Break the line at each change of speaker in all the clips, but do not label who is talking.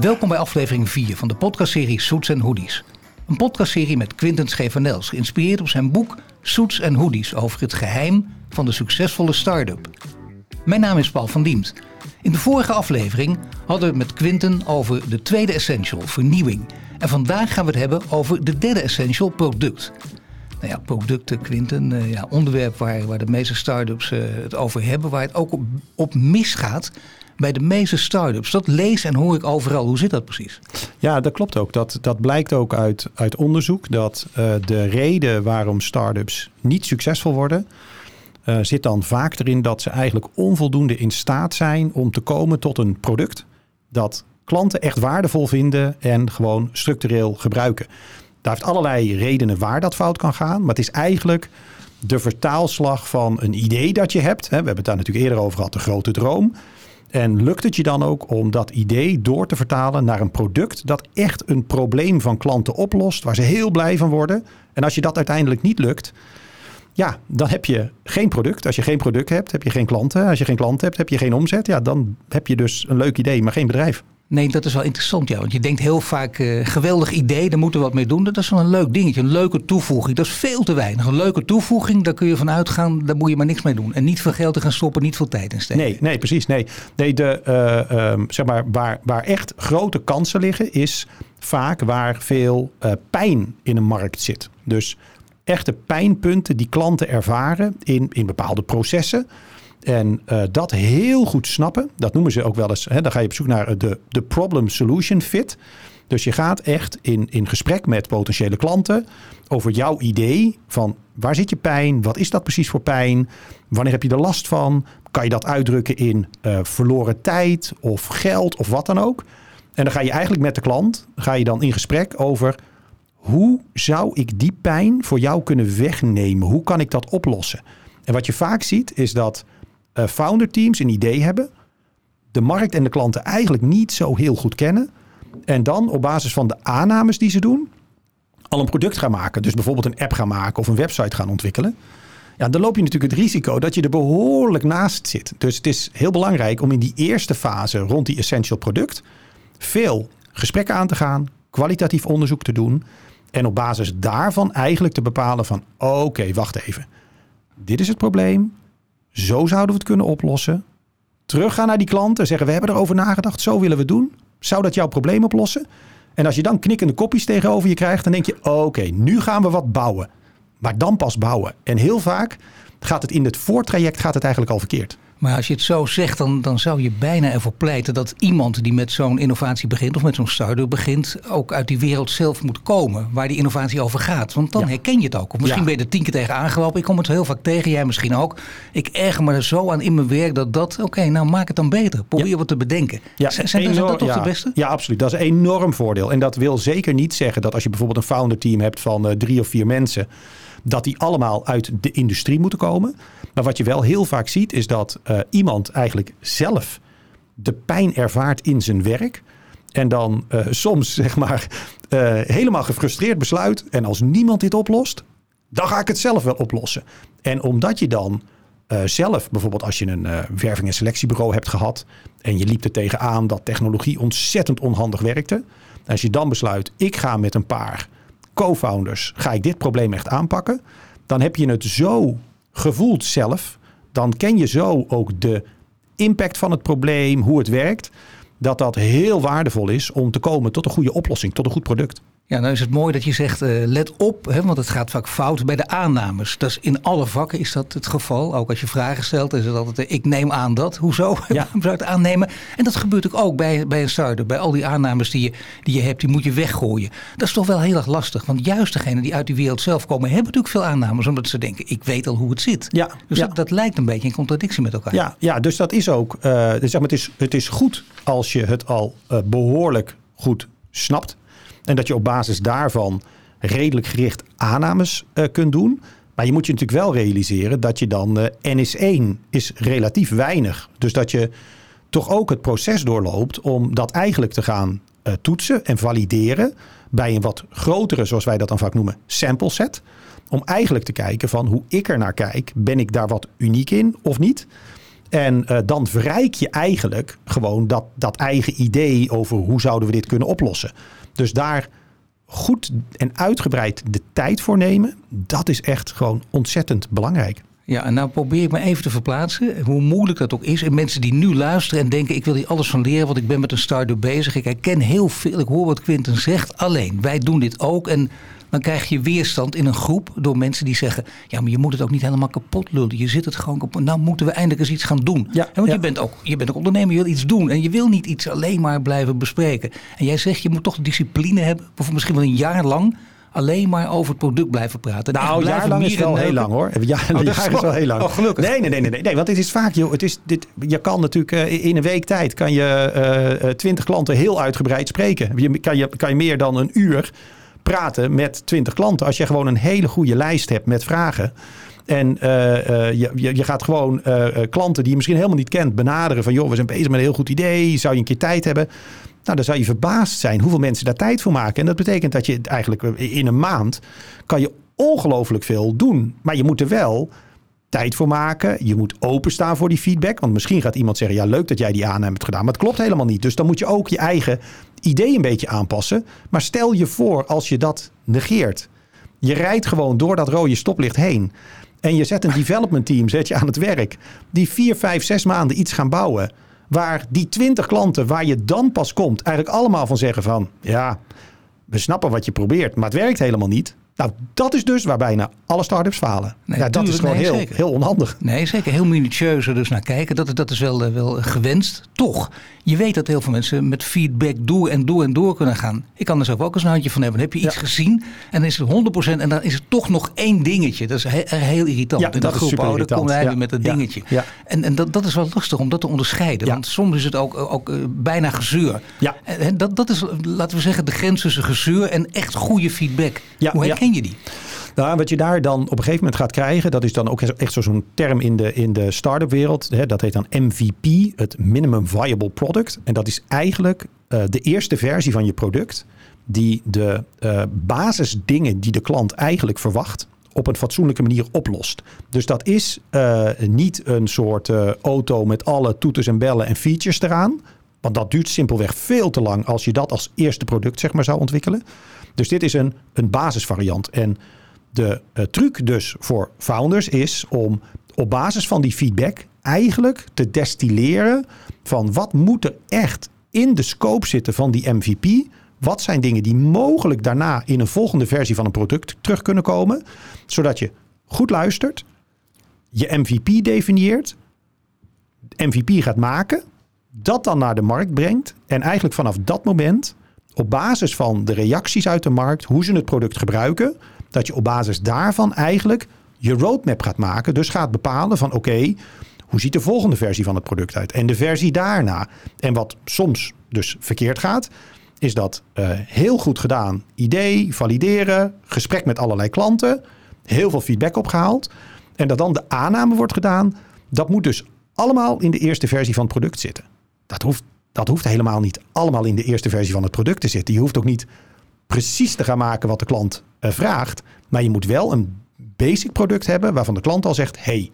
Welkom bij aflevering 4 van de podcastserie Suits en Hoodies. Een podcastserie met Quinten Schevernels, geïnspireerd op zijn boek Suits en Hoodies over het geheim van de succesvolle start-up. Mijn naam is Paul van Diemt. In de vorige aflevering hadden we het met Quinten over de tweede essential, vernieuwing. En vandaag gaan we het hebben over de derde essential, product. Nou ja, producten, Quinten, uh, ja, onderwerp waar, waar de meeste start-ups uh, het over hebben, waar het ook op misgaat bij de meeste start-ups. Dat lees en hoor ik overal. Hoe zit dat precies?
Ja, dat klopt ook. Dat, dat blijkt ook uit, uit onderzoek. Dat uh, de reden waarom start-ups niet succesvol worden... Uh, zit dan vaak erin dat ze eigenlijk onvoldoende in staat zijn... om te komen tot een product dat klanten echt waardevol vinden... en gewoon structureel gebruiken. Daar heeft allerlei redenen waar dat fout kan gaan. Maar het is eigenlijk de vertaalslag van een idee dat je hebt. We hebben het daar natuurlijk eerder over gehad, de grote droom... En lukt het je dan ook om dat idee door te vertalen naar een product dat echt een probleem van klanten oplost, waar ze heel blij van worden? En als je dat uiteindelijk niet lukt, ja, dan heb je geen product. Als je geen product hebt, heb je geen klanten. Als je geen klanten hebt, heb je geen omzet. Ja, dan heb je dus een leuk idee, maar geen bedrijf.
Nee, dat is wel interessant, ja. Want je denkt heel vaak, uh, geweldig idee, daar moeten we wat mee doen. Dat is wel een leuk dingetje, een leuke toevoeging. Dat is veel te weinig. Een leuke toevoeging, daar kun je van uitgaan, daar moet je maar niks mee doen. En niet veel geld te gaan stoppen, niet veel tijd in steken.
Nee, nee precies. Nee, nee de, uh, um, zeg maar, waar, waar echt grote kansen liggen, is vaak waar veel uh, pijn in een markt zit. Dus echte pijnpunten die klanten ervaren in, in bepaalde processen. En uh, dat heel goed snappen, dat noemen ze ook wel eens, hè, dan ga je op zoek naar de, de problem solution fit. Dus je gaat echt in, in gesprek met potentiële klanten over jouw idee van waar zit je pijn, wat is dat precies voor pijn, wanneer heb je er last van, kan je dat uitdrukken in uh, verloren tijd of geld of wat dan ook. En dan ga je eigenlijk met de klant, ga je dan in gesprek over hoe zou ik die pijn voor jou kunnen wegnemen, hoe kan ik dat oplossen. En wat je vaak ziet is dat uh, founder teams een idee hebben, de markt en de klanten eigenlijk niet zo heel goed kennen. En dan op basis van de aannames die ze doen, al een product gaan maken. Dus bijvoorbeeld een app gaan maken of een website gaan ontwikkelen. Ja, dan loop je natuurlijk het risico dat je er behoorlijk naast zit. Dus het is heel belangrijk om in die eerste fase rond die essential product veel gesprekken aan te gaan, kwalitatief onderzoek te doen. En op basis daarvan eigenlijk te bepalen van oké, wacht even. Dit is het probleem. Zo zouden we het kunnen oplossen. Teruggaan naar die klanten, zeggen we hebben erover nagedacht, zo willen we het doen. Zou dat jouw probleem oplossen? En als je dan knikkende kopjes tegenover je krijgt, dan denk je: oké, nu gaan we wat bouwen. Maar dan pas bouwen. En heel vaak gaat het in het voortraject gaat het eigenlijk al verkeerd.
Maar als je het zo zegt, dan, dan zou je bijna ervoor pleiten dat iemand die met zo'n innovatie begint of met zo'n start-up begint, ook uit die wereld zelf moet komen waar die innovatie over gaat. Want dan ja. herken je het ook. Of misschien ja. ben je er tien keer tegen aangelopen. Ik kom het heel vaak tegen, jij misschien ook. Ik erger me er zo aan in mijn werk dat dat, oké, okay, nou maak het dan beter. Probeer ja. wat te bedenken. Zijn, zijn dat toch de beste?
Ja, absoluut. Dat is een enorm voordeel. En dat wil zeker niet zeggen dat als je bijvoorbeeld een founder team hebt van uh, drie of vier mensen dat die allemaal uit de industrie moeten komen. Maar wat je wel heel vaak ziet, is dat uh, iemand eigenlijk zelf de pijn ervaart in zijn werk. En dan uh, soms, zeg maar, uh, helemaal gefrustreerd besluit. En als niemand dit oplost, dan ga ik het zelf wel oplossen. En omdat je dan zelf, bijvoorbeeld als je een werving- en selectiebureau hebt gehad. en je liep er tegenaan dat technologie ontzettend onhandig werkte. Als je dan besluit, ik ga met een paar co-founders, ga ik dit probleem echt aanpakken? Dan heb je het zo gevoeld zelf. Dan ken je zo ook de impact van het probleem, hoe het werkt. Dat dat heel waardevol is om te komen tot een goede oplossing, tot een goed product.
Ja, nou is het mooi dat je zegt, uh, let op, hè, want het gaat vaak fout bij de aannames. Dat is in alle vakken is dat het geval. Ook als je vragen stelt, is het altijd, uh, ik neem aan dat. Hoezo? Ja. Waarom zou het aannemen? En dat gebeurt ook, ook bij, bij een start-up. Bij al die aannames die je, die je hebt, die moet je weggooien. Dat is toch wel heel erg lastig. Want juist degenen die uit die wereld zelf komen, hebben natuurlijk veel aannames. Omdat ze denken, ik weet al hoe het zit.
Ja.
Dus
ja.
Dat, dat lijkt een beetje in contradictie met elkaar.
Ja, ja dus dat is ook, uh, zeg maar, het, is, het is goed als je het al behoorlijk goed snapt. En dat je op basis daarvan redelijk gericht aannames uh, kunt doen. Maar je moet je natuurlijk wel realiseren dat je dan uh, N is 1 is relatief weinig. Dus dat je toch ook het proces doorloopt om dat eigenlijk te gaan uh, toetsen en valideren bij een wat grotere, zoals wij dat dan vaak noemen, sample set. Om eigenlijk te kijken van hoe ik er naar kijk, ben ik daar wat uniek in of niet? En uh, dan verrijk je eigenlijk gewoon dat, dat eigen idee over hoe zouden we dit kunnen oplossen. Dus daar goed en uitgebreid de tijd voor nemen, dat is echt gewoon ontzettend belangrijk.
Ja, en nou probeer ik me even te verplaatsen, hoe moeilijk dat ook is. En mensen die nu luisteren en denken, ik wil hier alles van leren, want ik ben met een start-up bezig. Ik herken heel veel, ik hoor wat Quinten zegt. Alleen, wij doen dit ook en dan krijg je weerstand in een groep door mensen die zeggen: Ja, maar je moet het ook niet helemaal kapot lullen. Je zit het gewoon kapot. Nou moeten we eindelijk eens iets gaan doen. Ja, want je, bent ook, je bent ook ondernemer, je wil iets doen. En je wil niet iets alleen maar blijven bespreken. En jij zegt: Je moet toch discipline hebben, of misschien wel een jaar lang alleen maar over het product blijven praten.
Nou, jaar lang is wel heel lang hoor. Ja, oh, jaar is wel heel lang.
Oh, gelukkig.
Nee, nee, nee, nee, nee, want het is vaak, joh, het is, dit, je kan natuurlijk uh, in een week tijd kan je twintig uh, klanten heel uitgebreid spreken. Je, kan, je, kan je meer dan een uur praten met 20 klanten. Als je gewoon een hele goede lijst hebt met vragen. En uh, uh, je, je, gaat gewoon uh, klanten die je misschien helemaal niet kent benaderen. Van joh, we zijn bezig met een heel goed idee. Zou je een keer tijd hebben? Nou, dan zou je verbaasd zijn hoeveel mensen daar tijd voor maken. En dat betekent dat je eigenlijk in een maand kan je ongelooflijk veel doen. Maar je moet er wel tijd voor maken. Je moet openstaan voor die feedback. Want misschien gaat iemand zeggen: Ja, leuk dat jij die aanname hebt gedaan. Maar het klopt helemaal niet. Dus dan moet je ook je eigen idee een beetje aanpassen. Maar stel je voor als je dat negeert. Je rijdt gewoon door dat rode stoplicht heen. En je zet een development team zet je aan het werk. Die vier, vijf, zes maanden iets gaan bouwen. Waar die twintig klanten waar je dan pas komt, eigenlijk allemaal van zeggen van ja, we snappen wat je probeert, maar het werkt helemaal niet. Nou, dat is dus waar bijna alle start-ups falen. Nee, ja, dat is gewoon heel, heel onhandig.
Nee, zeker. Heel minutieus er dus naar kijken. Dat, dat is wel, eh, wel gewenst. Toch, je weet dat heel veel mensen met feedback door en door en door kunnen gaan. Ik kan er zelf ook eens een handje van hebben. heb je iets gezien en dan is het 100% en dan is het toch nog één dingetje. Dat is heel, irritant.
Ja,
In
dat,
dan komen wij weer met dat dingetje. En, en dat, dat is wel lastig om dat te onderscheiden. Want soms is het ook, ook uh, bijna gezeur. Ja. En dat, dat is, laten we zeggen, de grens tussen gezeur en echt goede feedback. Hoe herken je die?
Nou, wat je daar dan op een gegeven moment gaat krijgen, dat is dan ook echt zo'n term in de, in de start-up wereld. Hè, dat heet dan MVP, het Minimum Viable Product. En dat is eigenlijk uh, de eerste versie van je product die de uh, basisdingen die de klant eigenlijk verwacht op een fatsoenlijke manier oplost. Dus dat is uh, niet een soort auto met alle toeters en bellen en features eraan. Want dat duurt simpelweg veel te lang als je dat als eerste product zeg maar, zou ontwikkelen. Dus dit is een, een basisvariant. En de uh, truc dus voor founders is om op basis van die feedback eigenlijk te destilleren van wat moet er echt in de scope zitten van die MVP. Wat zijn dingen die mogelijk daarna in een volgende versie van een product terug kunnen komen. Zodat je goed luistert, je MVP definieert, MVP gaat maken, dat dan naar de markt brengt. En eigenlijk vanaf dat moment, op basis van de reacties uit de markt, hoe ze het product gebruiken, dat je op basis daarvan eigenlijk je roadmap gaat maken. Dus gaat bepalen van oké, hoe ziet de volgende versie van het product uit? En de versie daarna. En wat soms dus verkeerd gaat, is dat uh, heel goed gedaan. Idee, valideren, gesprek met allerlei klanten, heel veel feedback opgehaald. En dat dan de aanname wordt gedaan. Dat moet dus allemaal in de eerste versie van het product zitten. Dat hoeft, dat hoeft helemaal niet allemaal in de eerste versie van het product te zitten. Je hoeft ook niet precies te gaan maken wat de klant uh, vraagt. Maar je moet wel een basic product hebben waarvan de klant al zegt: hey,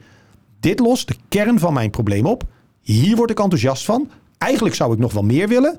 dit lost de kern van mijn probleem op. Hier word ik enthousiast van. Eigenlijk zou ik nog wel meer willen.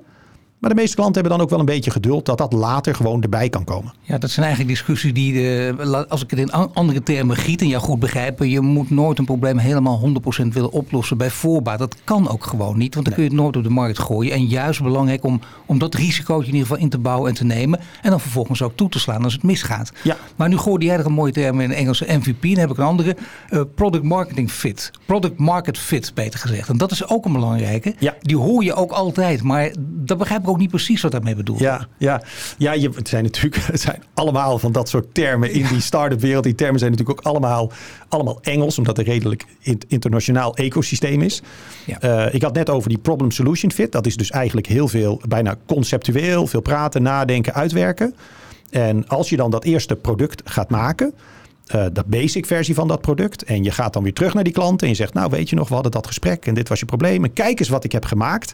Maar de meeste klanten hebben dan ook wel een beetje geduld dat dat later gewoon erbij kan komen.
Ja, dat zijn eigenlijk discussies die, de, als ik het in andere termen giet en jou goed begrijpen, je moet nooit een probleem helemaal 100% willen oplossen bij voorbaat. Dat kan ook gewoon niet, want dan kun je het nooit op de markt gooien. En juist belangrijk om, om dat risicootje in ieder geval in te bouwen en te nemen. En dan vervolgens ook toe te slaan als het misgaat. Ja. Maar nu gooide jij er een mooie term in Engelse MVP. Dan heb ik een andere, uh, product marketing fit. Product market fit, beter gezegd. En dat is ook een belangrijke. Ja. Die hoor je ook altijd, maar dat begrijp ik ook niet precies wat daarmee bedoeld
ja, Ja, ja je, het zijn natuurlijk het zijn allemaal van dat soort termen in die start-up wereld. Die termen zijn natuurlijk ook allemaal, allemaal Engels, omdat het een redelijk internationaal ecosysteem is. Ja. Uh, ik had net over die problem solution fit. Dat is dus eigenlijk heel veel, bijna conceptueel, veel praten, nadenken, uitwerken. En als je dan dat eerste product gaat maken, uh, de basic versie van dat product. En je gaat dan weer terug naar die klant en je zegt, nou weet je nog, we hadden dat gesprek en dit was je probleem. En kijk eens wat ik heb gemaakt.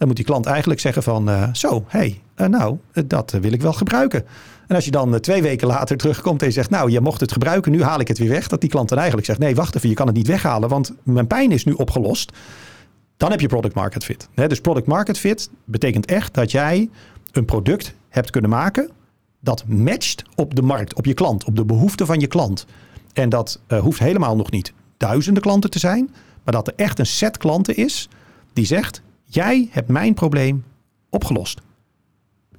Dan moet die klant eigenlijk zeggen van, uh, zo, hey, uh, nou, dat wil ik wel gebruiken. En als je dan eh, twee weken later terugkomt en je zegt, nou, je mocht het gebruiken, nu haal ik het weer weg. Dat die klant dan eigenlijk zegt, nee, wacht even, je kan het niet weghalen, want mijn pijn is nu opgelost. Dan heb je product market fit. Dus product market fit betekent echt dat jij een product hebt kunnen maken dat matcht op de markt, op je klant, op de behoeften van je klant. En dat hoeft helemaal nog niet duizenden klanten te zijn, maar dat er echt een set klanten is die zegt: Jij hebt mijn probleem opgelost.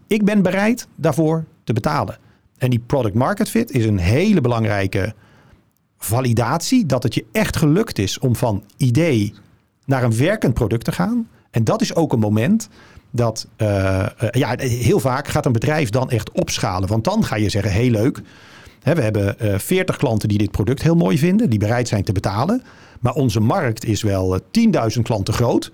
Ik ben bereid daarvoor te betalen. En die product market fit is een hele belangrijke validatie dat het je echt gelukt is om van idee naar een werkend product te gaan. En dat is ook een moment dat uh, ja, heel vaak gaat een bedrijf dan echt opschalen. Want dan ga je zeggen, heel leuk. Hè, we hebben uh, 40 klanten die dit product heel mooi vinden, die bereid zijn te betalen. Maar onze markt is wel 10.000 klanten groot.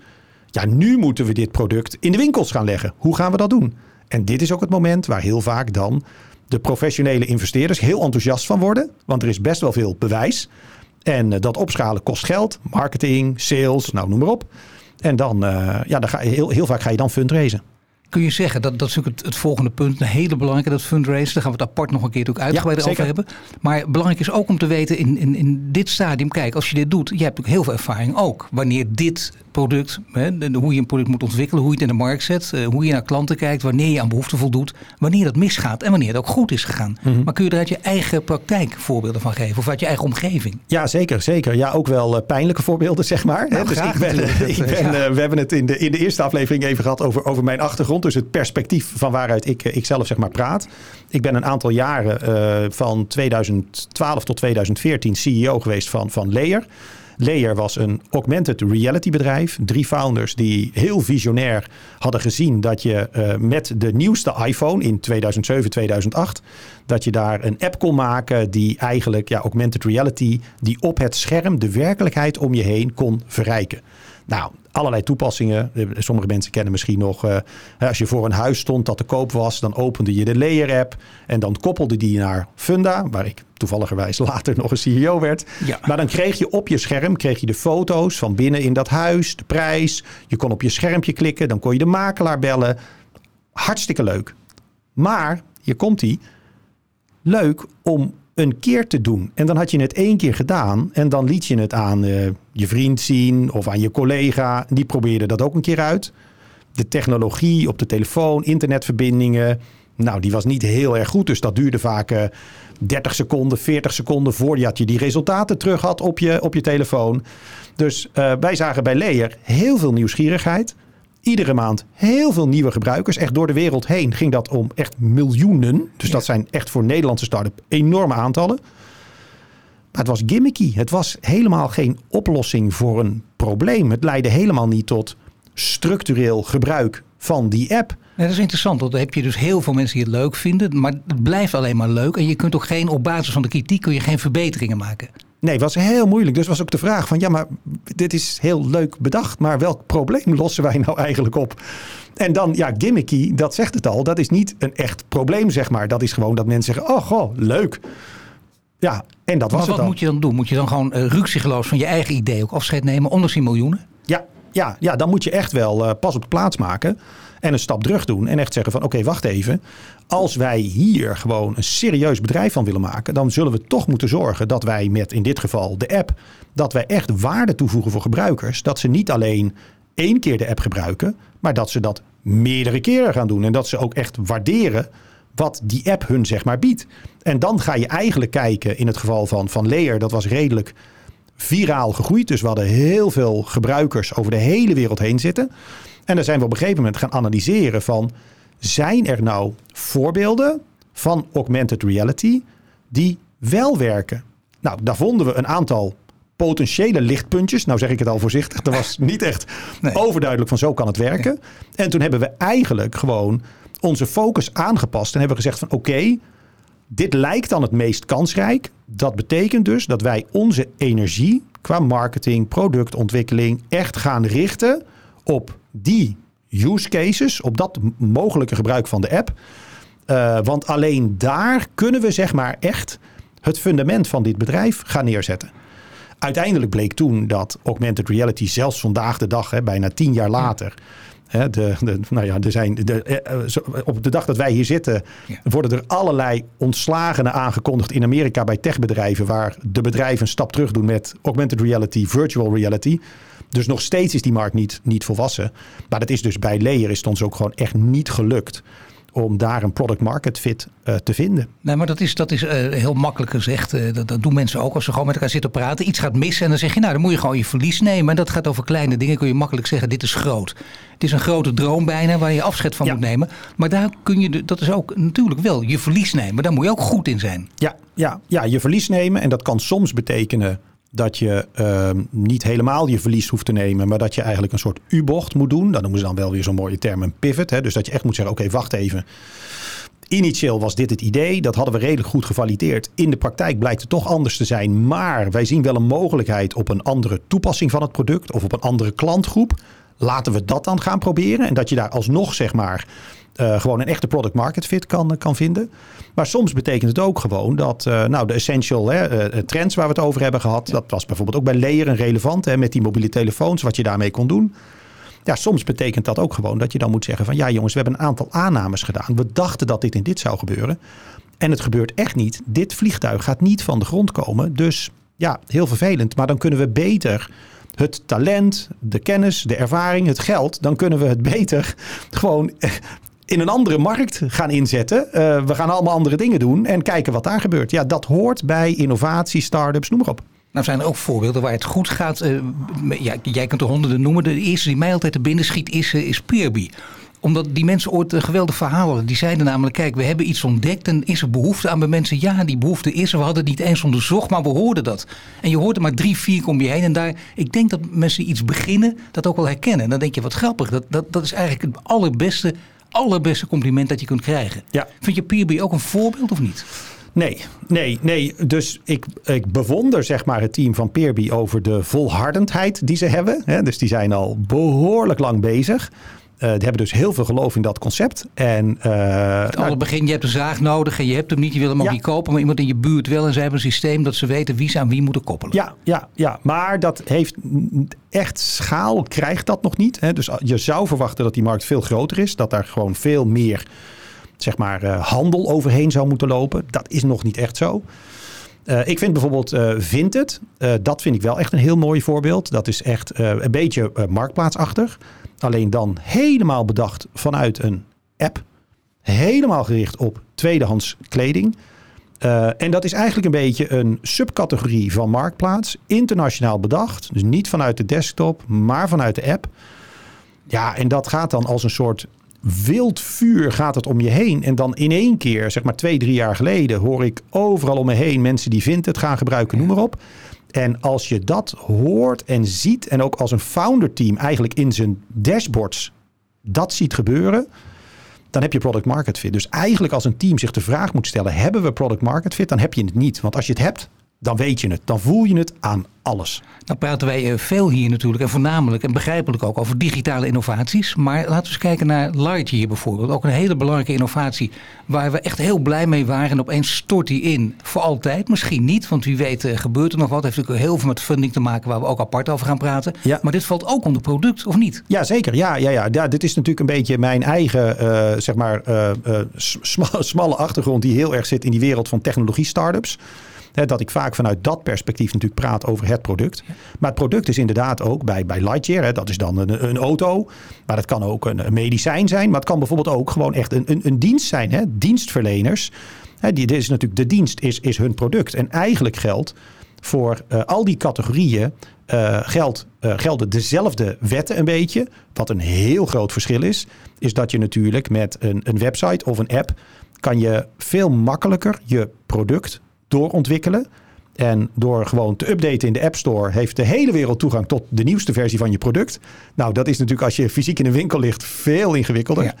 Ja, nu moeten we dit product in de winkels gaan leggen. Hoe gaan we dat doen? En dit is ook het moment waar heel vaak dan de professionele investeerders heel enthousiast van worden. Want er is best wel veel bewijs. En dat opschalen kost geld, marketing, sales, nou noem maar op. En dan, uh, ja, dan ga je heel, heel vaak ga je dan fundraisen.
Kun je zeggen, dat, dat is natuurlijk het, het, volgende punt, een hele belangrijke, dat fundraisen. Daar gaan we het apart nog een keer ook uitgebreider ja, over hebben. Maar belangrijk is ook om te weten in, in, in dit stadium, kijk, als je dit doet, je hebt ook heel veel ervaring ook. Wanneer dit product, hè, de, hoe je een product moet ontwikkelen, hoe je het in de markt zet, uh, hoe je naar klanten kijkt, wanneer je aan behoeften voldoet, wanneer dat misgaat en wanneer het ook goed is gegaan. Mm -hmm. Maar kun je er uit je eigen praktijk voorbeelden van geven of uit je eigen omgeving?
Ja, zeker, zeker. Ja, ook wel uh, pijnlijke voorbeelden, zeg maar.
Nou,
dus
graag,
ik ben, ik ben, ja. uh, we hebben het in de, in de eerste aflevering even gehad over, over mijn achtergrond, dus het perspectief van waaruit ik, ik zelf zeg maar praat. Ik ben een aantal jaren van 2012 tot 2014 CEO geweest van, van Layer. Layer was een augmented reality bedrijf. Drie founders die heel visionair hadden gezien dat je uh, met de nieuwste iPhone in 2007, 2008, dat je daar een app kon maken die eigenlijk ja, augmented reality, die op het scherm de werkelijkheid om je heen kon verrijken. Nou, allerlei toepassingen. Sommige mensen kennen misschien nog, uh, als je voor een huis stond dat te koop was, dan opende je de Layer-app en dan koppelde die naar Funda, waar ik toevalligerwijs later nog een CEO werd.
Ja.
Maar dan kreeg je op je scherm kreeg je de foto's van binnen in dat huis, de prijs. Je kon op je schermpje klikken, dan kon je de makelaar bellen. Hartstikke leuk. Maar, hier komt hij, leuk om een keer te doen. En dan had je het één keer gedaan en dan liet je het aan uh, je vriend zien of aan je collega. Die probeerde dat ook een keer uit. De technologie op de telefoon, internetverbindingen, nou, die was niet heel erg goed. Dus dat duurde vaak uh, 30 seconden, 40 seconden voordat je die resultaten terug had op je, op je telefoon. Dus uh, wij zagen bij Layer heel veel nieuwsgierigheid. Iedere maand heel veel nieuwe gebruikers. Echt door de wereld heen ging dat om echt miljoenen. Dus ja. dat zijn echt voor Nederlandse start-up enorme aantallen. Maar het was gimmicky. Het was helemaal geen oplossing voor een probleem. Het leidde helemaal niet tot structureel gebruik van die app.
Nee, dat is interessant, want dan heb je dus heel veel mensen die het leuk vinden. Maar het blijft alleen maar leuk. En je kunt ook geen, op basis van de kritiek kun je geen verbeteringen maken.
Nee, het was heel moeilijk. Dus was ook de vraag van ja, maar dit is heel leuk bedacht. Maar welk probleem lossen wij nou eigenlijk op? En dan, ja, gimmicky, dat zegt het al. Dat is niet een echt probleem, zeg maar. Dat is gewoon dat mensen zeggen, oh, goh, leuk. Ja, en dat was het
wat moet je dan doen? Moet je dan gewoon uh, ruksigloos van je eigen idee ook afscheid nemen, ondanks die miljoenen?
Ja, ja, ja, dan moet je echt wel uh, pas op de plaats maken. En een stap terug doen. En echt zeggen van oké, wacht even. Als wij hier gewoon een serieus bedrijf van willen maken. Dan zullen we toch moeten zorgen dat wij met in dit geval de app. Dat wij echt waarde toevoegen voor gebruikers. Dat ze niet alleen één keer de app gebruiken. Maar dat ze dat meerdere keren gaan doen. En dat ze ook echt waarderen wat die app hun zeg maar biedt. En dan ga je eigenlijk kijken in het geval van, van Layer. Dat was redelijk viraal gegroeid. Dus we hadden heel veel gebruikers over de hele wereld heen zitten. En dan zijn we op een gegeven moment gaan analyseren van... zijn er nou voorbeelden van augmented reality die wel werken? Nou, daar vonden we een aantal potentiële lichtpuntjes. Nou zeg ik het al voorzichtig. Dat was niet echt nee. overduidelijk van zo kan het werken. En toen hebben we eigenlijk gewoon onze focus aangepast. En hebben we gezegd van oké, okay, dit lijkt dan het meest kansrijk. Dat betekent dus dat wij onze energie qua marketing, productontwikkeling echt gaan richten op die use cases, op dat mogelijke gebruik van de app. Uh, want alleen daar kunnen we zeg maar echt het fundament van dit bedrijf gaan neerzetten. Uiteindelijk bleek toen dat augmented reality zelfs vandaag de dag, hè, bijna tien jaar later, Hè, de, de, nou ja, er zijn de, eh, eh, op de dag dat wij hier zitten,
Ja.
worden er allerlei ontslagenen aangekondigd in Amerika bij techbedrijven, waar de bedrijven een stap terug doen met augmented reality, virtual reality. Dus nog steeds is die markt niet, niet volwassen. Maar dat is dus bij Layer is het ons ook gewoon echt niet gelukt om daar een product market fit eh, te vinden.
Nee, maar dat is, dat is eh, heel makkelijk gezegd. Eh, dat, dat doen mensen ook als ze gewoon met elkaar zitten praten. Iets gaat missen en dan zeg je, nou dan moet je gewoon je verlies nemen. En dat gaat over kleine dingen. Kun je makkelijk zeggen, dit is groot. Het is een grote droom bijna waar je afscheid van
Ja.
moet nemen. Maar daar kun je, dat is ook natuurlijk wel je verlies nemen. Daar moet je ook goed in zijn.
Ja, ja, ja, je verlies nemen. En dat kan soms betekenen dat je ehm, niet helemaal je verlies hoeft te nemen, maar dat je eigenlijk een soort U-bocht moet doen. Dan noemen ze dan wel weer zo'n mooie term een pivot. Hè? Dus dat je echt moet zeggen, oké, wacht even. Initieel was dit het idee, dat hadden we redelijk goed gevalideerd. In de praktijk blijkt het toch anders te zijn, maar wij zien wel een mogelijkheid op een andere toepassing van het product of op een andere klantgroep. Laten we dat dan gaan proberen en dat je daar alsnog zeg maar eh, gewoon een echte product market fit kan, kan vinden. Maar soms betekent het ook gewoon dat eh, nou, de essential hè, eh, trends waar we het over hebben gehad, dat was bijvoorbeeld ook bij Layer een relevant hè, met die mobiele telefoons, wat je daarmee kon doen. Ja, soms betekent dat ook gewoon dat je dan moet zeggen van ja jongens, we hebben een aantal aannames gedaan. We dachten dat dit en dit zou gebeuren. En het gebeurt echt niet. Dit vliegtuig gaat niet van de grond komen. Dus ja, heel vervelend. Maar dan kunnen we beter het talent, de kennis, de ervaring, het geld, dan kunnen we het beter gewoon in een andere markt gaan inzetten. Eh, we gaan allemaal andere dingen doen en kijken wat daar gebeurt. Ja, dat hoort bij innovatie, start-ups, noem maar op.
Nou zijn er ook voorbeelden waar het goed gaat. Eh, ja, jij kunt er honderden noemen. De eerste die mij altijd te binnen schiet is, eh, is Peerby omdat die mensen ooit een geweldig verhaal hadden. Die zeiden namelijk, kijk, we hebben iets ontdekt en is er behoefte aan bij mensen? Ja, die behoefte is er. We hadden het niet eens onderzocht, maar we hoorden dat. En je hoort er maar drie, vier kom je heen. En daar, ik denk dat mensen iets beginnen, dat ook wel herkennen. En dan denk je, wat grappig. Dat, dat, dat is eigenlijk het allerbeste, allerbeste compliment dat je kunt krijgen.
Ja.
Vind je Peerby ook een voorbeeld of niet?
Nee, nee, nee. Dus ik, ik bewonder zeg maar het team van Peerby over de volhardendheid die ze hebben. Dus die zijn al behoorlijk lang bezig. Eh, die hebben dus heel veel geloof in dat concept. En, eh,
Het
nou,
begin, je hebt een zaag nodig en je hebt hem niet, je wil hem ook
Ja.
niet kopen, maar iemand in je buurt wel. En zij hebben een systeem dat ze weten wie ze aan wie moeten koppelen.
ja, ja, ja, maar dat heeft echt schaal, krijgt dat nog niet. Hè? Dus je zou verwachten dat die markt veel groter is. Dat daar gewoon veel meer zeg maar, eh, handel overheen zou moeten lopen. Dat is nog niet echt zo. Eh, ik vind bijvoorbeeld eh Vinted, eh, dat vind ik wel echt een heel mooi voorbeeld. Dat is echt eh, een beetje eh, marktplaatsachtig. Alleen dan helemaal bedacht vanuit een app. Helemaal gericht op tweedehands kleding. Eh, en dat is eigenlijk een beetje een subcategorie van marktplaats. Internationaal bedacht. Dus niet vanuit de desktop, maar vanuit de app. Ja, en dat gaat dan als een soort wild vuur gaat het om je heen. En dan in één keer, zeg maar twee, drie jaar geleden, hoor ik overal om me heen mensen die het gaan gebruiken, noem maar op. En als je dat hoort en ziet, en ook als een founder team eigenlijk in zijn dashboards dat ziet gebeuren, dan heb je product market fit. Dus eigenlijk als een team zich de vraag moet stellen, hebben we product market fit? Dan heb je het niet. Want als je het hebt, dan weet je het. Dan voel je het aan alles.
Nou praten wij eh, veel hier natuurlijk en voornamelijk en begrijpelijk ook over digitale innovaties. Maar laten we eens kijken naar Lightyear bijvoorbeeld. Ook een hele belangrijke innovatie waar we echt heel blij mee waren. En opeens stort die in. Voor altijd. Misschien niet, want wie weet eh, gebeurt er nog wat. Heeft natuurlijk heel veel met funding te maken waar we ook apart over gaan praten.
Ja.
Maar dit valt ook onder product, of niet?
Ja, zeker. Ja, ja, ja. ja dit is natuurlijk een beetje mijn eigen, eh, zeg maar, sma- smalle achtergrond die heel erg zit in die wereld van technologie-startups. Hè, dat ik vaak vanuit dat perspectief natuurlijk praat over het product. Maar het product is inderdaad ook bij, bij Lightyear. Hè, dat is dan een, een auto. Maar dat kan ook een, een medicijn zijn. Maar het kan bijvoorbeeld ook gewoon echt een, een, een dienst zijn. Hè, dienstverleners. Hè, die, dit is natuurlijk, de dienst is, is hun product. En eigenlijk geldt voor eh, al die categorieën geldt, eh, gelden dezelfde wetten een beetje. Wat een heel groot verschil is, is dat je natuurlijk met een, een website of een app kan je veel makkelijker je product doorontwikkelen. En door gewoon te updaten in de App Store heeft de hele wereld toegang tot de nieuwste versie van je product. Nou, dat is natuurlijk als je fysiek in een winkel ligt veel ingewikkelder.
Ja.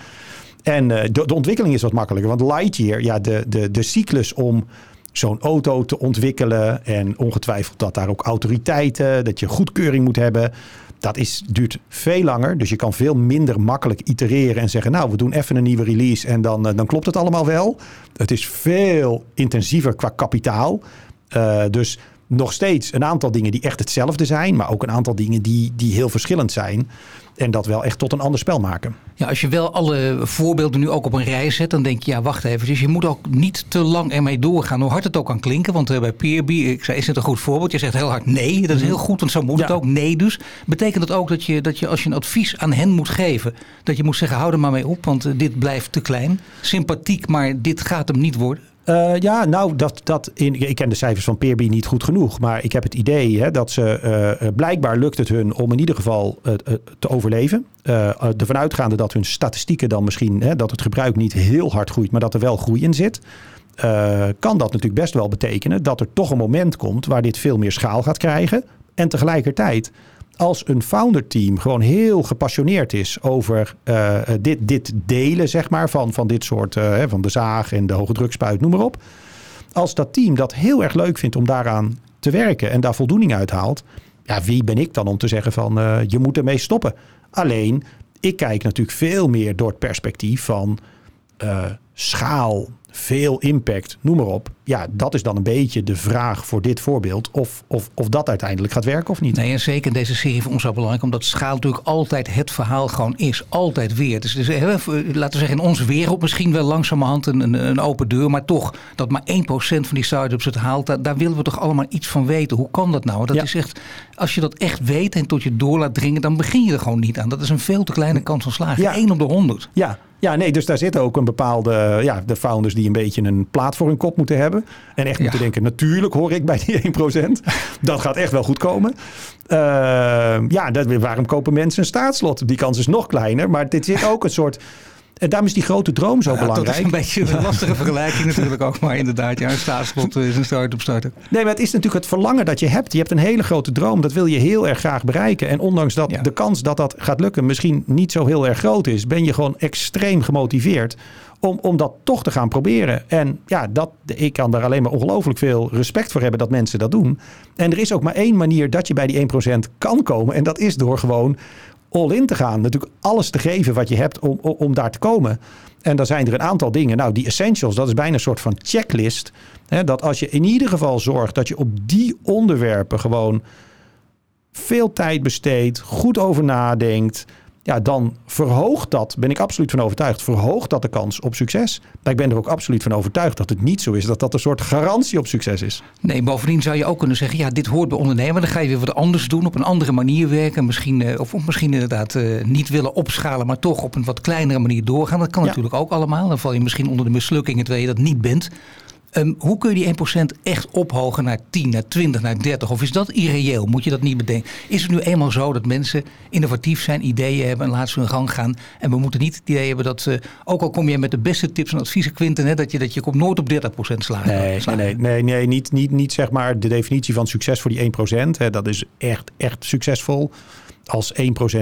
En eh, de, de ontwikkeling is wat makkelijker. Want Lightyear, ja, de, de, de cyclus om zo'n auto te ontwikkelen. En ongetwijfeld dat daar ook autoriteiten, dat je goedkeuring moet hebben. Dat is, duurt veel langer. Dus je kan veel minder makkelijk itereren en zeggen: Nou, we doen even een nieuwe release en dan, eh, dan klopt het allemaal wel. Het is veel intensiever qua kapitaal. Eh, dus nog steeds een aantal dingen die echt hetzelfde zijn, maar ook een aantal dingen die, die heel verschillend zijn. En dat wel echt tot een ander spel maken.
Ja, als je wel alle voorbeelden nu ook op een rij zet, dan denk je, ja, wacht even. Dus je moet ook niet te lang ermee doorgaan, hoe hard het ook kan klinken. Want uh, bij Peerby, ik zei, is het een goed voorbeeld? Je zegt heel hard nee. Dat is heel goed, want zo moet het ook. Nee dus. Betekent dat ook dat je, dat je als je een advies aan hen moet geven, dat je moet zeggen, hou er maar mee op, want uh, dit blijft te klein. Sympathiek, maar dit gaat hem niet worden.
Uh, ja, nou, dat, dat in, ik ken de cijfers van Peerby niet goed genoeg. Maar ik heb het idee hè, dat ze uh, blijkbaar lukt het hun om in ieder geval te overleven. ervan uitgaande dat hun statistieken dan misschien, hè, dat het gebruik niet heel hard groeit, maar dat er wel groei in zit. kan dat natuurlijk best wel betekenen dat er toch een moment komt waar dit veel meer schaal gaat krijgen. En tegelijkertijd als een founder team gewoon heel gepassioneerd is over uh, dit, dit delen, zeg maar, van, van dit soort, uh, van de zaag en de hoge drukspuit, noem maar op. Als dat team dat heel erg leuk vindt om daaraan te werken en daar voldoening uit haalt, ja, wie ben ik dan om te zeggen van uh, je moet ermee stoppen? Alleen, ik kijk natuurlijk veel meer door het perspectief van schaal, veel impact, noem maar op. Ja, dat is dan een beetje de vraag voor dit voorbeeld. Of, of, of dat uiteindelijk gaat werken of niet.
Nee, en zeker in deze serie voor ons zo belangrijk. Omdat schaal natuurlijk altijd het verhaal gewoon is. Altijd weer. Dus, dus laten we zeggen in onze wereld misschien wel langzamerhand een, een, een open deur. Maar toch, dat maar 1% van die start-ups het haalt. Daar, daar, willen we toch allemaal iets van weten. Hoe kan dat nou? Dat ja. is echt, als je dat echt weet en tot je door laat dringen. Dan begin je er gewoon niet aan. Dat is een veel te kleine kans van slagen. Ja. 1 op de 100.
Ja, ja, nee, dus daar zitten ook een bepaalde, ja, de founders die een beetje een plaat voor hun kop moeten hebben. En echt ja. moeten denken, natuurlijk hoor ik bij die 1%. dat gaat echt wel goed komen. Uh, ja, dat, waarom kopen mensen een staatslot? Die kans is nog kleiner, maar dit zit ook een soort... En daarom is die grote droom zo ja, belangrijk.
Dat is een beetje een lastige vergelijking natuurlijk ook. Maar inderdaad, ja, een staatslot is een start-up starter.
Nee, maar het is natuurlijk het verlangen dat je hebt. Je hebt een hele grote droom. Dat wil je heel erg graag bereiken. En ondanks dat ja. de kans dat dat gaat lukken misschien niet zo heel erg groot is... ben je gewoon extreem gemotiveerd om, om dat toch te gaan proberen. En ja, dat, ik kan daar alleen maar ongelooflijk veel respect voor hebben dat mensen dat doen. En er is ook maar één manier dat je bij die 1% kan komen. En dat is door gewoon all in te gaan. Natuurlijk alles te geven wat je hebt om, om daar te komen. En dan zijn er een aantal dingen. Nou, die essentials, dat is bijna een soort van checklist. Hè, dat als je in ieder geval zorgt dat je op die onderwerpen gewoon veel tijd besteedt, goed over nadenkt ja, dan verhoogt dat, ben ik absoluut van overtuigd, verhoogt dat de kans op succes. Maar ik ben er ook absoluut van overtuigd dat het niet zo is, dat dat een soort garantie op succes is.
Nee, bovendien zou je ook kunnen zeggen, ja, dit hoort bij ondernemen. Dan ga je weer wat anders doen, op een andere manier werken. Misschien, eh, of misschien inderdaad uh, niet willen opschalen, maar toch op een wat kleinere manier doorgaan. Dat kan ja. natuurlijk ook allemaal. Dan val je misschien onder de mislukkingen terwijl je dat niet bent. Um, hoe kun je die 1% echt ophogen naar 10, naar 20, naar 30? Of is dat irreëel? Moet je dat niet bedenken? Is het nu eenmaal zo dat mensen innovatief zijn, ideeën hebben en laten ze hun gang gaan? En we moeten niet het idee hebben dat, uh, ook al kom je met de beste tips en adviezen, Quinten, hè, dat, je, dat je komt nooit op 30% slagen.
Nee,
slagen.
nee, nee, nee, niet, niet, niet zeg maar de definitie van succes voor die 1%. Hè, dat is echt, echt succesvol als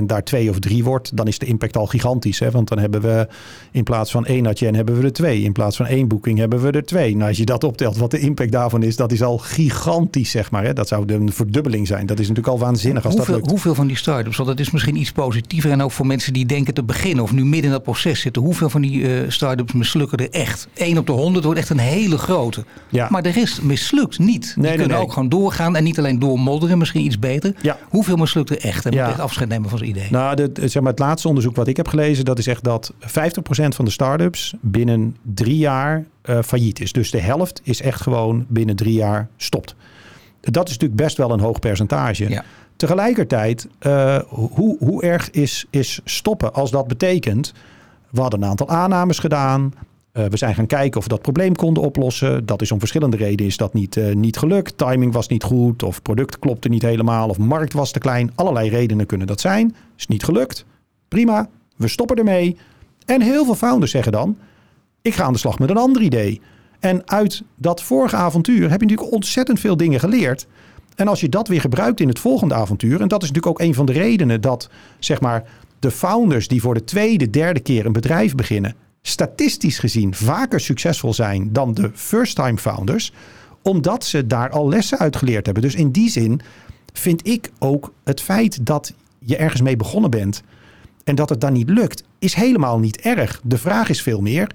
1% daar 2 of 3 wordt, dan is de impact al gigantisch. Hè? Want dan hebben we in plaats van één Adyen hebben we er twee. In plaats van één boeking hebben we er twee. Nou, als je dat optelt, wat de impact daarvan is, dat is al gigantisch, zeg maar. Hè? Dat zou een verdubbeling zijn. Dat is natuurlijk al waanzinnig als
hoeveel,
dat lukt.
Hoeveel van die start-ups, want dat is misschien iets positiever en ook voor mensen die denken te beginnen of nu midden in dat proces zitten. Hoeveel van die uh, start-ups mislukken er echt? 1 op de 100 wordt echt een hele grote.
Ja.
Maar de rest mislukt niet. Die
nee,
kunnen
nee.
ook gewoon doorgaan en niet alleen doormodderen, misschien iets beter.
Ja.
Hoeveel mislukt er echt? En
Ja.
Echt afscheid nemen van zijn idee.
Nou, de, zeg maar, het laatste onderzoek wat ik heb gelezen, dat is echt dat 50% van de start-ups binnen drie jaar uh, failliet is. Dus de helft is echt gewoon binnen drie jaar stopt. Dat is natuurlijk best wel een hoog percentage.
Ja.
Tegelijkertijd, uh, hoe, hoe erg is, is stoppen als dat betekent... We hadden een aantal aannames gedaan. Uh, we zijn gaan kijken of we dat probleem konden oplossen. Dat is om verschillende redenen is dat niet, uh, niet gelukt. Timing was niet goed of product klopte niet helemaal of markt was te klein. Allerlei redenen kunnen dat zijn. Is niet gelukt. Prima, we stoppen ermee. En heel veel founders zeggen dan, ik ga aan de slag met een ander idee. En uit dat vorige avontuur heb je natuurlijk ontzettend veel dingen geleerd. En als je dat weer gebruikt in het volgende avontuur, en dat is natuurlijk ook een van de redenen dat zeg maar de founders die voor de tweede, derde keer een bedrijf beginnen, statistisch gezien vaker succesvol zijn dan de first-time founders, omdat ze daar al lessen uit geleerd hebben. Dus in die zin vind ik ook het feit dat je ergens mee begonnen bent en dat het dan niet lukt, is helemaal niet erg. De vraag is veel meer: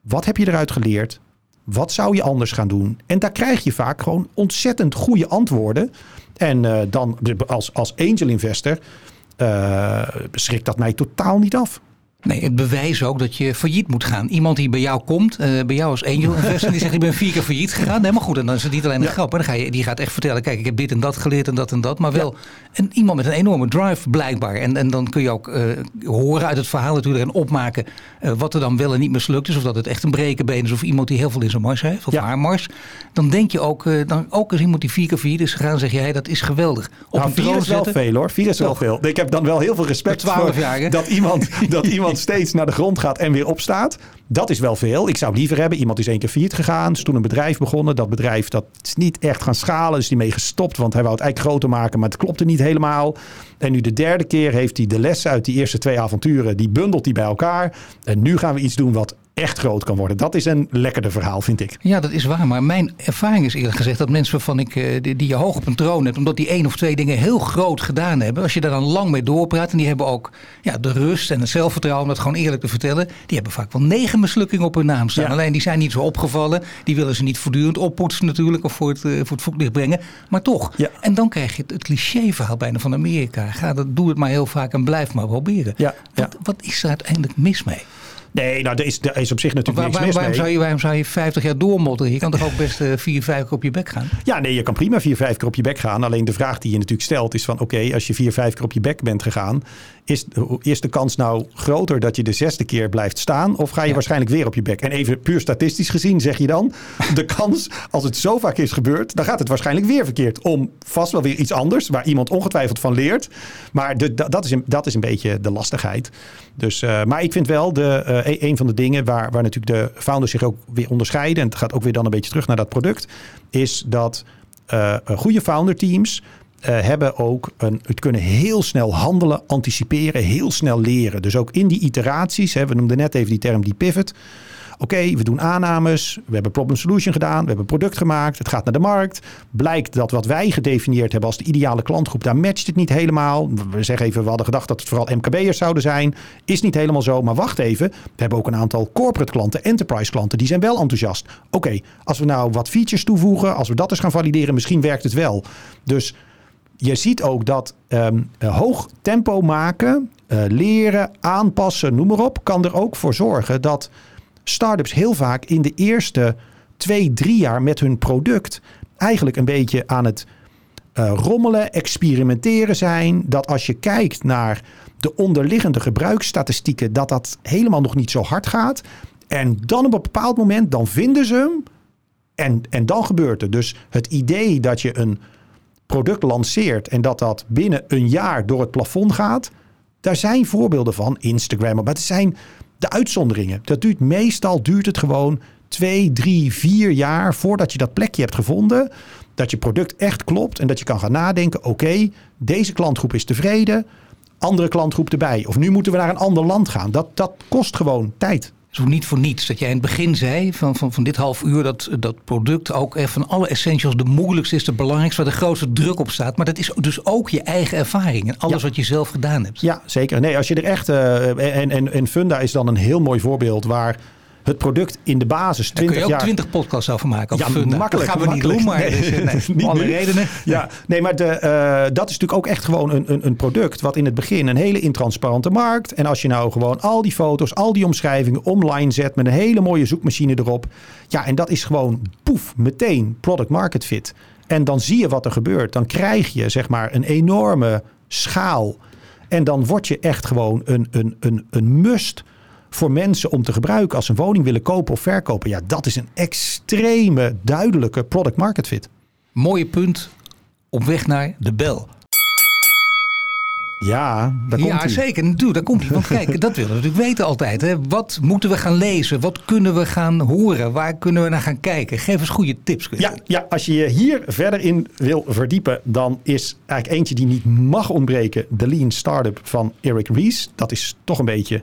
wat heb je eruit geleerd? Wat zou je anders gaan doen? En daar krijg je vaak gewoon ontzettend goede antwoorden. En uh, dan als, als angel investor uh, schrikt dat mij totaal niet af.
Nee, het bewijs ook dat je failliet moet gaan. Iemand die bij jou komt, uh, bij jou als angel investor, die zegt ik ben vier keer failliet gegaan. Nee, maar goed, en dan is het niet alleen een grap. Maar dan ga je, die gaat echt vertellen, kijk, ik heb dit en dat geleerd en dat en dat. Maar wel en iemand met een enorme drive blijkbaar. En, en dan kun je ook uh, horen uit het verhaal natuurlijk en opmaken uh, wat er dan wel en niet mislukt is. Of dat het echt een brekenbeen is of iemand die heel veel in zijn mars heeft. Of ja. haar mars. Dan denk je ook, dan, ook als iemand die vier keer failliet is gegaan, zeg jij, dat is geweldig.
Op nou, vier is wel veel hoor. Vier is wel veel. Ik heb dan wel heel veel respect voor jaar, dat iemand, dat iemand steeds naar de grond gaat en weer opstaat. Dat is wel veel. Ik zou liever hebben, iemand is één keer failliet gegaan. Is toen een bedrijf begonnen. Dat bedrijf dat is niet echt gaan schalen. Is die mee gestopt, want hij wou het eigenlijk groter maken. Maar het klopte niet helemaal. En nu de derde keer heeft hij de lessen uit die eerste twee avonturen. Die bundelt hij bij elkaar. En nu gaan we iets doen wat echt groot kan worden. Dat is een lekkerder verhaal, vind ik.
Ja, dat is waar. Maar mijn ervaring is eerlijk gezegd dat mensen waarvan ik, eh, die, je hoog op een troon hebt, omdat die één of twee dingen heel groot gedaan hebben, als je daar dan lang mee doorpraat en die hebben ook ja, de rust en het zelfvertrouwen om dat gewoon eerlijk te vertellen, die hebben vaak wel negen mislukkingen op hun naam staan. Alleen die zijn niet zo opgevallen. Die willen ze niet voortdurend oppoetsen natuurlijk of voor het, uh, voor het voetlicht brengen. Maar toch. Ja. En dan krijg je het, het cliché-verhaal bijna van Amerika. Ga dat, doe het maar heel vaak en blijf maar proberen. Ja. Wat, wat is er uiteindelijk mis mee?
Nee, nou, er is, is op zich natuurlijk waar, niks
waarom
mis
Zou je, waarom zou je 50 jaar doormodderen? Je kan toch ook best uh, vier, vijf keer op je bek gaan?
Ja, nee, je kan prima vier, vijf keer op je bek gaan. Alleen de vraag die je natuurlijk stelt is van... oké, als je vier, vijf keer op je bek bent gegaan... Is, is de kans nou groter dat je de zesde keer blijft staan? Of ga je waarschijnlijk weer op je bek? En even puur statistisch gezien zeg je dan... de kans, als het zo vaak is gebeurd... dan gaat het waarschijnlijk weer verkeerd. Om vast wel weer iets anders... waar iemand ongetwijfeld van leert. Maar de, dat, is een, dat is een beetje de lastigheid. Dus, uh, maar ik vind wel de, uh, een van de dingen waar, waar natuurlijk de founders zich ook weer onderscheiden. En het gaat ook weer dan een beetje terug naar dat product. Is dat uh, goede founder teams hebben ook een, het kunnen heel snel handelen, anticiperen, heel snel leren. Dus ook in die iteraties, hè, we noemden net even die term die pivot. Oké, we doen aannames. We hebben problem solution gedaan. We hebben product gemaakt. Het gaat naar de markt. Blijkt dat wat wij gedefinieerd hebben als de ideale klantgroep, daar matcht het niet helemaal. We zeggen even, we hadden gedacht dat het vooral MKB'ers zouden zijn. Is niet helemaal zo. Maar wacht even. We hebben ook een aantal corporate klanten, enterprise klanten. Die zijn wel enthousiast. Oké, als we nou wat features toevoegen, als we dat eens gaan valideren, misschien werkt het wel. Dus je ziet ook dat um, hoog tempo maken, uh, leren, aanpassen, noem maar op, kan er ook voor zorgen dat startups heel vaak in de eerste twee, drie jaar met hun product eigenlijk een beetje aan het uh, rommelen, experimenteren zijn. Dat als je kijkt naar de onderliggende gebruiksstatistieken, dat dat helemaal nog niet zo hard gaat. En dan op een bepaald moment, dan vinden ze hem. En, en dan gebeurt het. Dus het idee dat je een product lanceert en dat dat binnen een jaar door het plafond gaat. Daar zijn voorbeelden van, Instagram. Maar het zijn de uitzonderingen. Dat duurt meestal duurt het gewoon twee, drie, vier jaar voordat je dat plekje hebt gevonden. Dat je product echt klopt en dat je kan gaan nadenken: oké, deze klantgroep is tevreden, andere klantgroep erbij. Of nu moeten we naar een ander land gaan. Dat, dat kost gewoon tijd.
Zo niet voor niets dat jij in het begin zei van, van, van dit half uur dat dat product ook van alle essentials de moeilijkste is, de belangrijkste, waar de grootste druk op staat. Maar dat is dus ook je eigen ervaring en alles wat je zelf gedaan hebt.
Ja, zeker. Nee, als je er echt. Uh, en, en, en Funda is dan een heel mooi voorbeeld waar het product in de basis 20
jaar... kun je
ook
20 podcasts over maken.
Ja, makkelijk. Dat
gaan we niet doen, maar nee, dus, nee, alle redenen.
Ja, nee, maar de, uh, dat is natuurlijk ook echt gewoon een, een, een, product... wat in het begin een hele intransparante markt... en als je nou gewoon al die foto's, al die omschrijvingen online zet... met een hele mooie zoekmachine erop... ja, en dat is gewoon poef, meteen product market fit. En dan zie je wat er gebeurt. Dan krijg je zeg maar een enorme schaal... En dan word je echt gewoon een, een, een, een must voor mensen om te gebruiken als ze een woning willen kopen of verkopen. Ja, dat is een extreme duidelijke product market fit.
Mooie punt op weg naar de bel.
Ja, daar komt
Ja, zeker. Doe, daar komt hij. Want kijk, dat willen we natuurlijk weten altijd. Hè. Wat moeten we gaan lezen? Wat kunnen we gaan horen? Waar kunnen we naar gaan kijken? Geef eens goede tips.
Ja, ja, als je je hier verder in wil verdiepen, dan is eigenlijk eentje die niet mag ontbreken. De Lean Startup van Eric Ries. Dat is toch een beetje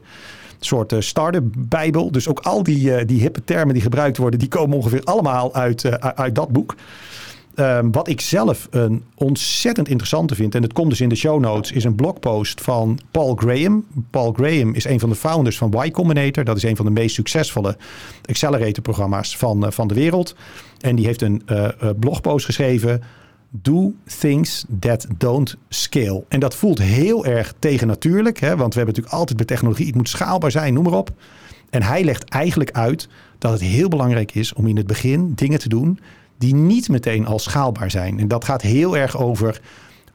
soort uh, start-up bijbel. Dus ook al die, uh, die hippe termen die gebruikt worden, die komen ongeveer allemaal uit, uh, uit dat boek. Ehm, wat ik zelf een ontzettend interessante vind, en het komt dus in de show notes, is een blogpost van Paul Graham. Paul Graham is een van de founders van Y Combinator. Dat is een van de meest succesvolle accelerator-programma's van, van de wereld. En die heeft een blogpost geschreven. Do things that don't scale. En dat voelt heel erg tegennatuurlijk, hè? want we hebben natuurlijk altijd bij technologie, het moet schaalbaar zijn, noem maar op. En hij legt eigenlijk uit dat het heel belangrijk is om in het begin dingen te doen die niet meteen al schaalbaar zijn. En dat gaat heel erg over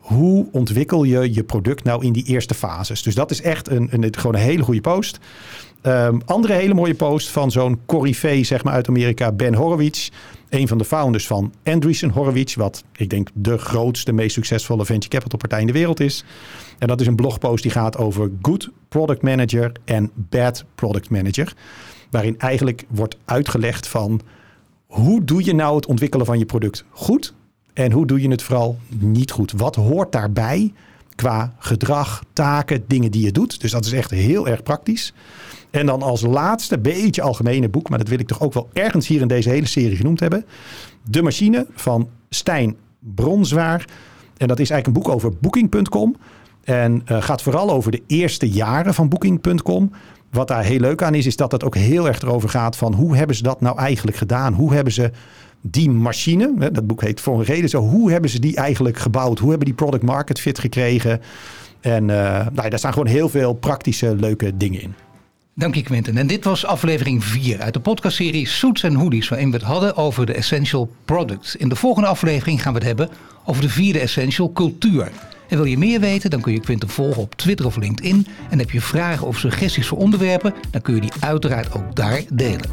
hoe ontwikkel je je product nou in die eerste fases. Dus dat is echt een, een, gewoon een hele goede post. Um, andere hele mooie post van zo'n corifee zeg maar, uit Amerika, Ben Horowitz. Een van de founders van Andreessen Horowitz, wat ik denk de grootste, meest succesvolle venture capital partij in de wereld is. En dat is een blogpost die gaat over good product manager en bad product manager. Waarin eigenlijk wordt uitgelegd van hoe doe je nou het ontwikkelen van je product goed en hoe doe je het vooral niet goed? Wat hoort daarbij qua gedrag, taken, dingen die je doet? Dus dat is echt heel erg praktisch. En dan als laatste, beetje algemene boek, maar dat wil ik toch ook wel ergens hier in deze hele serie genoemd hebben. De Machine van Stijn Bronswaar. En dat is eigenlijk een boek over Booking.com. En uh, gaat vooral over de eerste jaren van Booking.com. Wat daar heel leuk aan is, is dat het ook heel erg erover gaat van hoe hebben ze dat nou eigenlijk gedaan? Hoe hebben ze die machine, dat boek heet voor een reden zo, hoe hebben ze die eigenlijk gebouwd? Hoe hebben die product market fit gekregen? En uh, nou, daar staan gewoon heel veel praktische, leuke dingen in.
Dank je Quinten. En dit was aflevering 4 uit de podcastserie Suits en Hoodies, waarin we het hadden over de Essential Products. In de volgende aflevering gaan we het hebben over de vierde Essential Cultuur. En wil je meer weten, dan kun je Quinten volgen op Twitter of LinkedIn. En heb je vragen of suggesties voor onderwerpen, dan kun je die uiteraard ook daar delen.